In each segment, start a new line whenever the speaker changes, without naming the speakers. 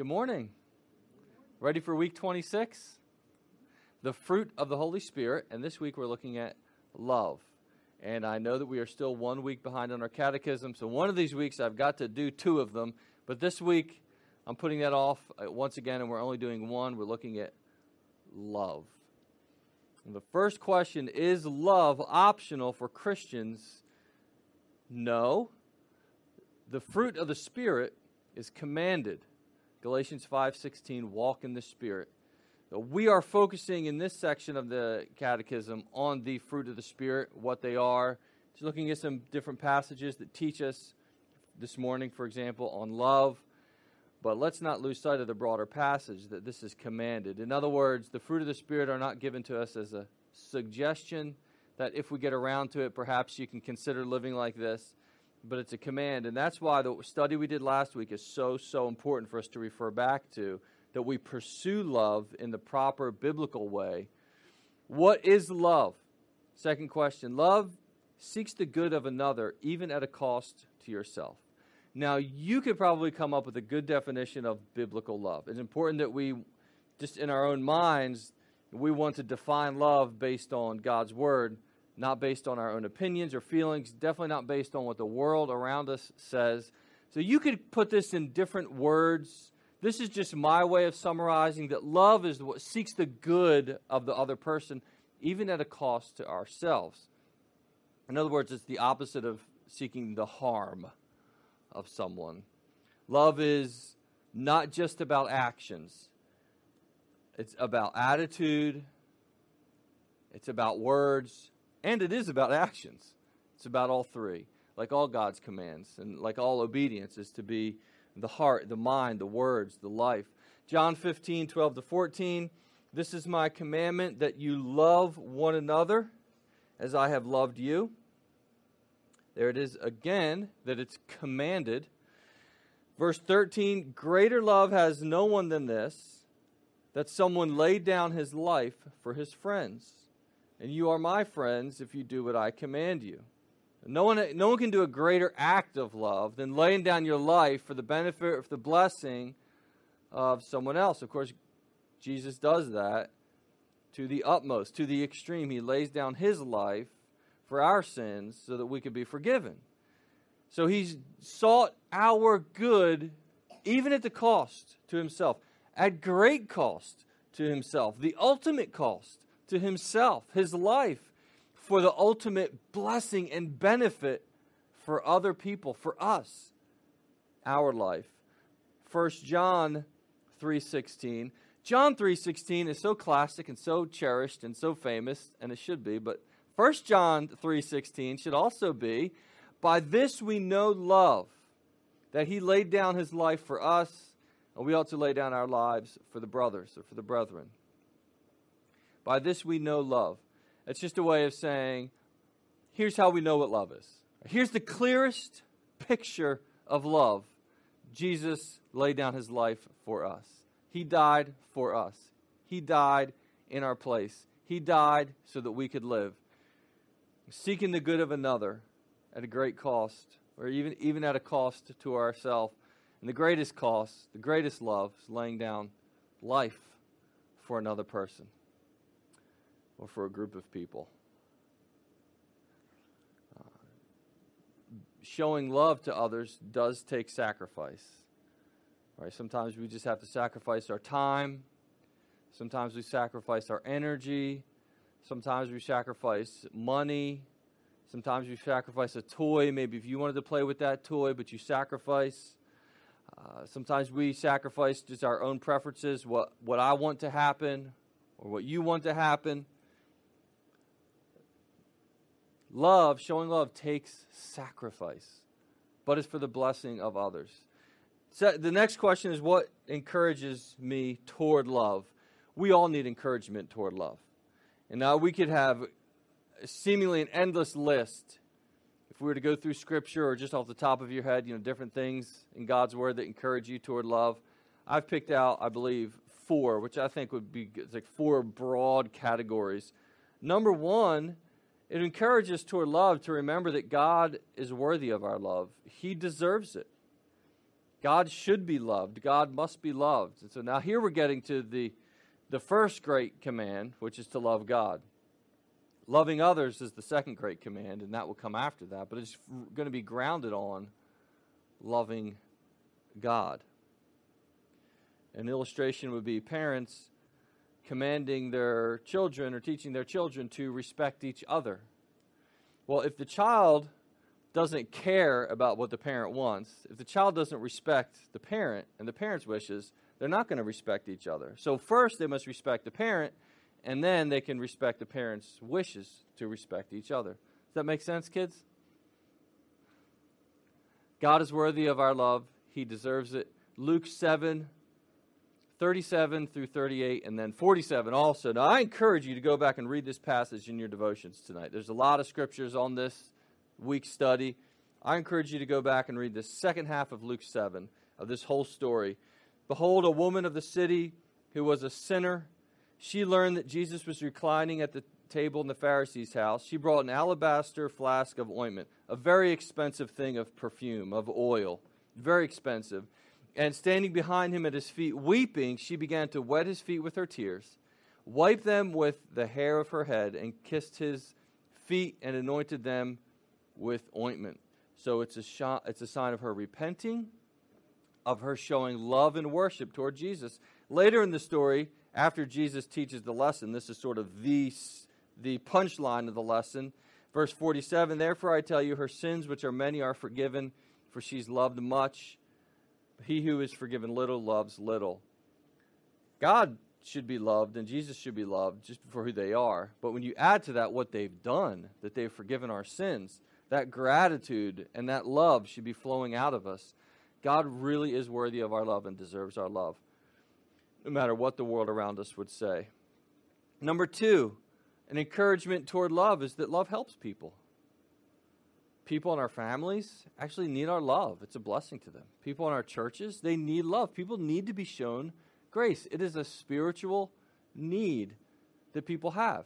Good morning. Ready for week 26? The fruit of the Holy Spirit. And this week we're looking at love. And I know that we are still one week behind on our catechism. So one of these weeks I've got to do two of them. But this week I'm putting that off uh, once again, and we're only doing one. We're looking at love. And the first question is love optional for Christians? No. The fruit of the Spirit is commanded. Galatians 5:16 walk in the spirit. We are focusing in this section of the catechism on the fruit of the spirit, what they are. Just looking at some different passages that teach us this morning, for example, on love. But let's not lose sight of the broader passage that this is commanded. In other words, the fruit of the spirit are not given to us as a suggestion that if we get around to it, perhaps you can consider living like this but it's a command. And that's why the study we did last week is so, so important for us to refer back to that we pursue love in the proper biblical way. What is love? Second question Love seeks the good of another, even at a cost to yourself. Now, you could probably come up with a good definition of biblical love. It's important that we, just in our own minds, we want to define love based on God's word not based on our own opinions or feelings, definitely not based on what the world around us says. So you could put this in different words. This is just my way of summarizing that love is what seeks the good of the other person, even at a cost to ourselves. In other words, it's the opposite of seeking the harm of someone. Love is not just about actions, it's about attitude, it's about words, and it is about actions. It's about all three. Like all God's commands and like all obedience is to be the heart, the mind, the words, the life. John 15, 12 to 14. This is my commandment that you love one another as I have loved you. There it is again that it's commanded. Verse 13 Greater love has no one than this, that someone laid down his life for his friends and you are my friends if you do what I command you. No one, no one can do a greater act of love than laying down your life for the benefit of the blessing of someone else. Of course, Jesus does that to the utmost, to the extreme. He lays down his life for our sins so that we could be forgiven. So he's sought our good even at the cost to himself, at great cost to himself, the ultimate cost to himself, his life, for the ultimate blessing and benefit for other people, for us, our life. 1 John 3:16. John 3:16 is so classic and so cherished and so famous and it should be, but 1 John 3:16 should also be by this we know love that he laid down his life for us and we ought to lay down our lives for the brothers or for the brethren. By this we know love. It's just a way of saying, here's how we know what love is. Here's the clearest picture of love. Jesus laid down his life for us. He died for us. He died in our place. He died so that we could live. Seeking the good of another at a great cost, or even, even at a cost to ourselves. And the greatest cost, the greatest love, is laying down life for another person or for a group of people. Uh, showing love to others does take sacrifice. Right? Sometimes we just have to sacrifice our time. Sometimes we sacrifice our energy. Sometimes we sacrifice money. Sometimes we sacrifice a toy. Maybe if you wanted to play with that toy, but you sacrifice. Uh, sometimes we sacrifice just our own preferences, what, what I want to happen or what you want to happen. Love, showing love, takes sacrifice, but it's for the blessing of others. So the next question is what encourages me toward love? We all need encouragement toward love. And now we could have seemingly an endless list if we were to go through scripture or just off the top of your head, you know, different things in God's word that encourage you toward love. I've picked out, I believe, four, which I think would be like four broad categories. Number one, it encourages toward love to remember that God is worthy of our love. He deserves it. God should be loved. God must be loved. And so now here we're getting to the, the first great command, which is to love God. Loving others is the second great command, and that will come after that. But it's going to be grounded on loving God. An illustration would be parents commanding their children or teaching their children to respect each other. Well, if the child doesn't care about what the parent wants, if the child doesn't respect the parent and the parent's wishes, they're not going to respect each other. So, first, they must respect the parent, and then they can respect the parent's wishes to respect each other. Does that make sense, kids? God is worthy of our love, He deserves it. Luke 7 37 through 38, and then 47 also. Now, I encourage you to go back and read this passage in your devotions tonight. There's a lot of scriptures on this week's study. I encourage you to go back and read the second half of Luke 7 of this whole story. Behold, a woman of the city who was a sinner. She learned that Jesus was reclining at the table in the Pharisee's house. She brought an alabaster flask of ointment, a very expensive thing of perfume, of oil, very expensive. And standing behind him at his feet, weeping, she began to wet his feet with her tears, wiped them with the hair of her head, and kissed his feet and anointed them with ointment. So it's a, it's a sign of her repenting, of her showing love and worship toward Jesus. Later in the story, after Jesus teaches the lesson, this is sort of the, the punchline of the lesson. Verse 47 Therefore I tell you, her sins, which are many, are forgiven, for she's loved much. He who is forgiven little loves little. God should be loved and Jesus should be loved just for who they are. But when you add to that what they've done, that they've forgiven our sins, that gratitude and that love should be flowing out of us. God really is worthy of our love and deserves our love, no matter what the world around us would say. Number two, an encouragement toward love is that love helps people people in our families actually need our love. It's a blessing to them. People in our churches, they need love. People need to be shown grace. It is a spiritual need that people have.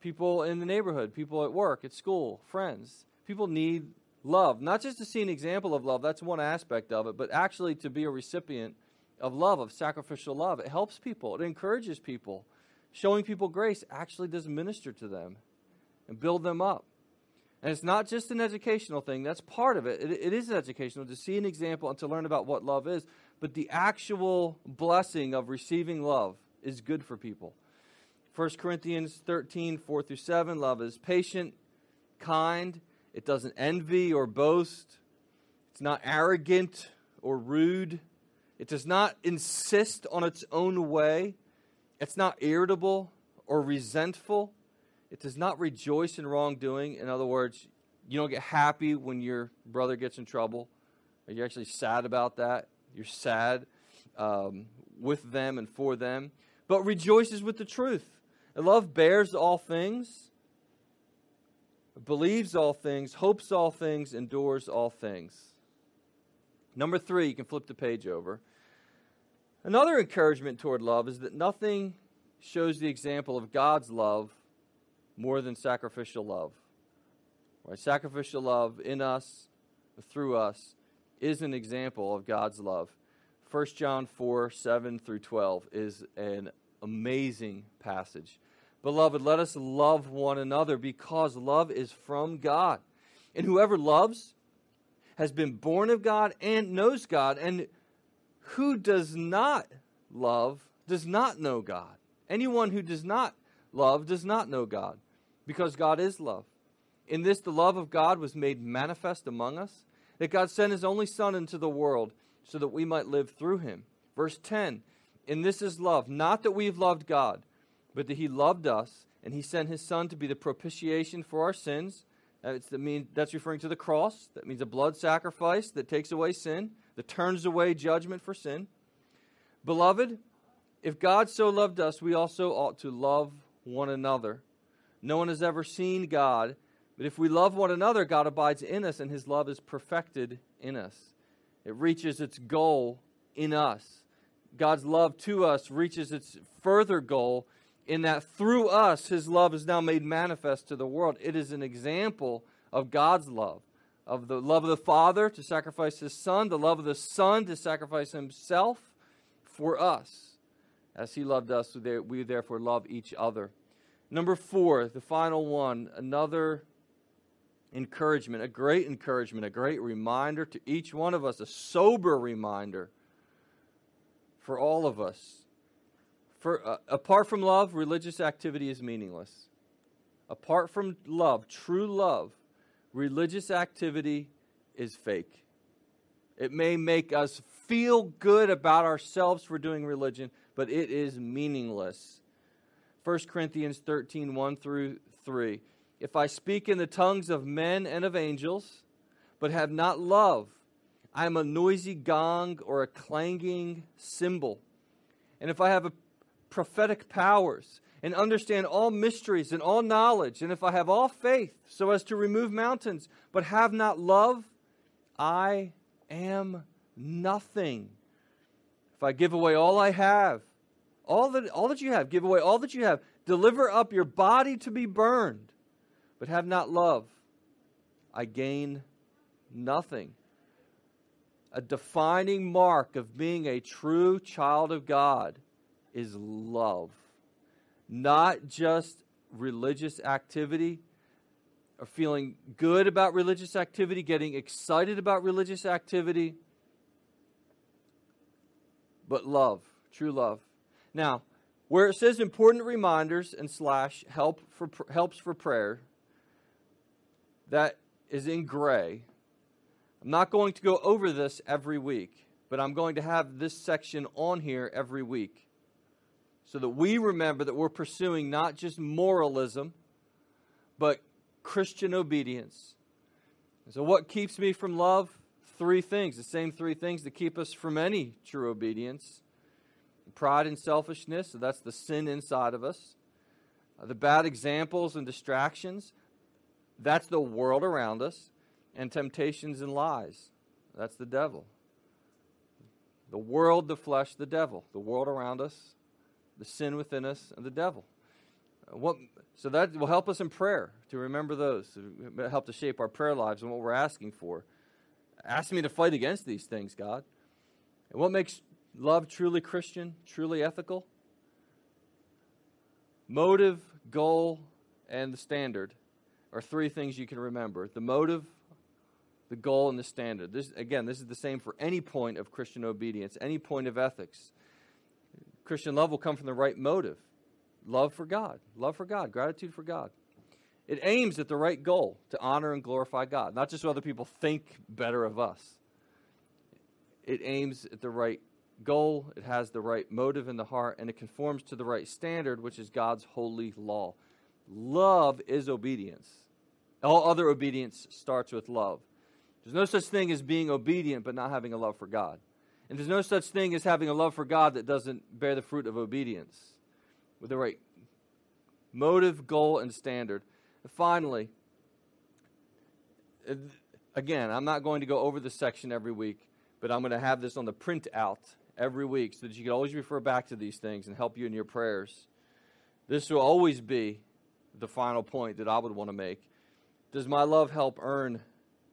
People in the neighborhood, people at work, at school, friends. People need love, not just to see an example of love, that's one aspect of it, but actually to be a recipient of love, of sacrificial love. It helps people, it encourages people. Showing people grace actually does minister to them and build them up. And it's not just an educational thing, that's part of it. it. It is educational to see an example and to learn about what love is. But the actual blessing of receiving love is good for people. 1 Corinthians 13, 4 through 7 love is patient, kind, it doesn't envy or boast, it's not arrogant or rude, it does not insist on its own way, it's not irritable or resentful. It does not rejoice in wrongdoing. In other words, you don't get happy when your brother gets in trouble. Are you actually sad about that? You're sad um, with them and for them, but rejoices with the truth. And love bears all things, believes all things, hopes all things, endures all things. Number three, you can flip the page over. Another encouragement toward love is that nothing shows the example of God's love more than sacrificial love. Right? Sacrificial love in us, through us, is an example of God's love. 1 John 4 7 through 12 is an amazing passage. Beloved, let us love one another because love is from God. And whoever loves has been born of God and knows God. And who does not love does not know God. Anyone who does not love does not know God because God is love. In this, the love of God was made manifest among us, that God sent his only Son into the world so that we might live through him. Verse 10 In this is love, not that we've loved God, but that he loved us, and he sent his Son to be the propitiation for our sins. That's, that mean, that's referring to the cross. That means a blood sacrifice that takes away sin, that turns away judgment for sin. Beloved, if God so loved us, we also ought to love one another. No one has ever seen God, but if we love one another, God abides in us, and his love is perfected in us. It reaches its goal in us. God's love to us reaches its further goal in that through us, his love is now made manifest to the world. It is an example of God's love, of the love of the Father to sacrifice his Son, the love of the Son to sacrifice himself for us. As he loved us, we therefore love each other. Number four, the final one, another encouragement, a great encouragement, a great reminder to each one of us, a sober reminder for all of us. For, uh, apart from love, religious activity is meaningless. Apart from love, true love, religious activity is fake. It may make us feel good about ourselves for doing religion, but it is meaningless. 1 Corinthians 13, 1 through 3. If I speak in the tongues of men and of angels, but have not love, I am a noisy gong or a clanging cymbal. And if I have prophetic powers and understand all mysteries and all knowledge, and if I have all faith so as to remove mountains, but have not love, I am nothing. If I give away all I have, all that, all that you have, give away all that you have, deliver up your body to be burned, but have not love, I gain nothing. A defining mark of being a true child of God is love. Not just religious activity or feeling good about religious activity, getting excited about religious activity, but love, true love. Now, where it says important reminders and slash help for helps for prayer, that is in gray. I'm not going to go over this every week, but I'm going to have this section on here every week so that we remember that we're pursuing not just moralism, but Christian obedience. So, what keeps me from love? Three things, the same three things that keep us from any true obedience pride and selfishness, so that's the sin inside of us. Uh, the bad examples and distractions, that's the world around us. And temptations and lies, that's the devil. The world, the flesh, the devil. The world around us, the sin within us, and the devil. What, so that will help us in prayer to remember those, to help to shape our prayer lives and what we're asking for. Ask me to fight against these things, God. And what makes love truly Christian, truly ethical? Motive, goal, and the standard are three things you can remember the motive, the goal, and the standard. This, again, this is the same for any point of Christian obedience, any point of ethics. Christian love will come from the right motive love for God, love for God, gratitude for God. It aims at the right goal to honor and glorify God, not just so other people think better of us. It aims at the right goal, it has the right motive in the heart, and it conforms to the right standard, which is God's holy law. Love is obedience. All other obedience starts with love. There's no such thing as being obedient but not having a love for God. And there's no such thing as having a love for God that doesn't bear the fruit of obedience with the right motive, goal, and standard. And finally, uh, again, I'm not going to go over this section every week, but I'm going to have this on the printout every week so that you can always refer back to these things and help you in your prayers. This will always be the final point that I would want to make. Does my love help earn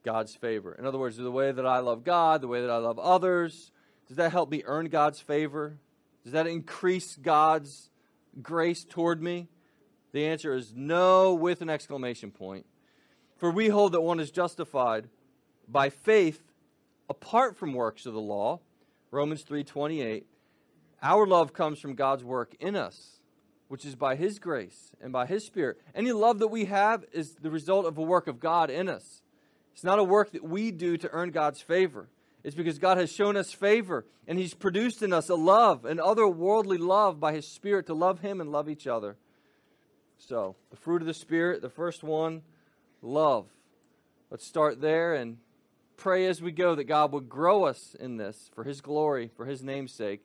God's favor? In other words, the way that I love God, the way that I love others, does that help me earn God's favor? Does that increase God's grace toward me? The answer is no, with an exclamation point. For we hold that one is justified by faith apart from works of the law. Romans 3:28. Our love comes from God's work in us, which is by his grace and by his spirit. Any love that we have is the result of a work of God in us. It's not a work that we do to earn God's favor. It's because God has shown us favor and he's produced in us a love, an otherworldly love by his spirit to love him and love each other. So, the fruit of the spirit, the first one, love. Let's start there and pray as we go that God would grow us in this for His glory, for His name's sake.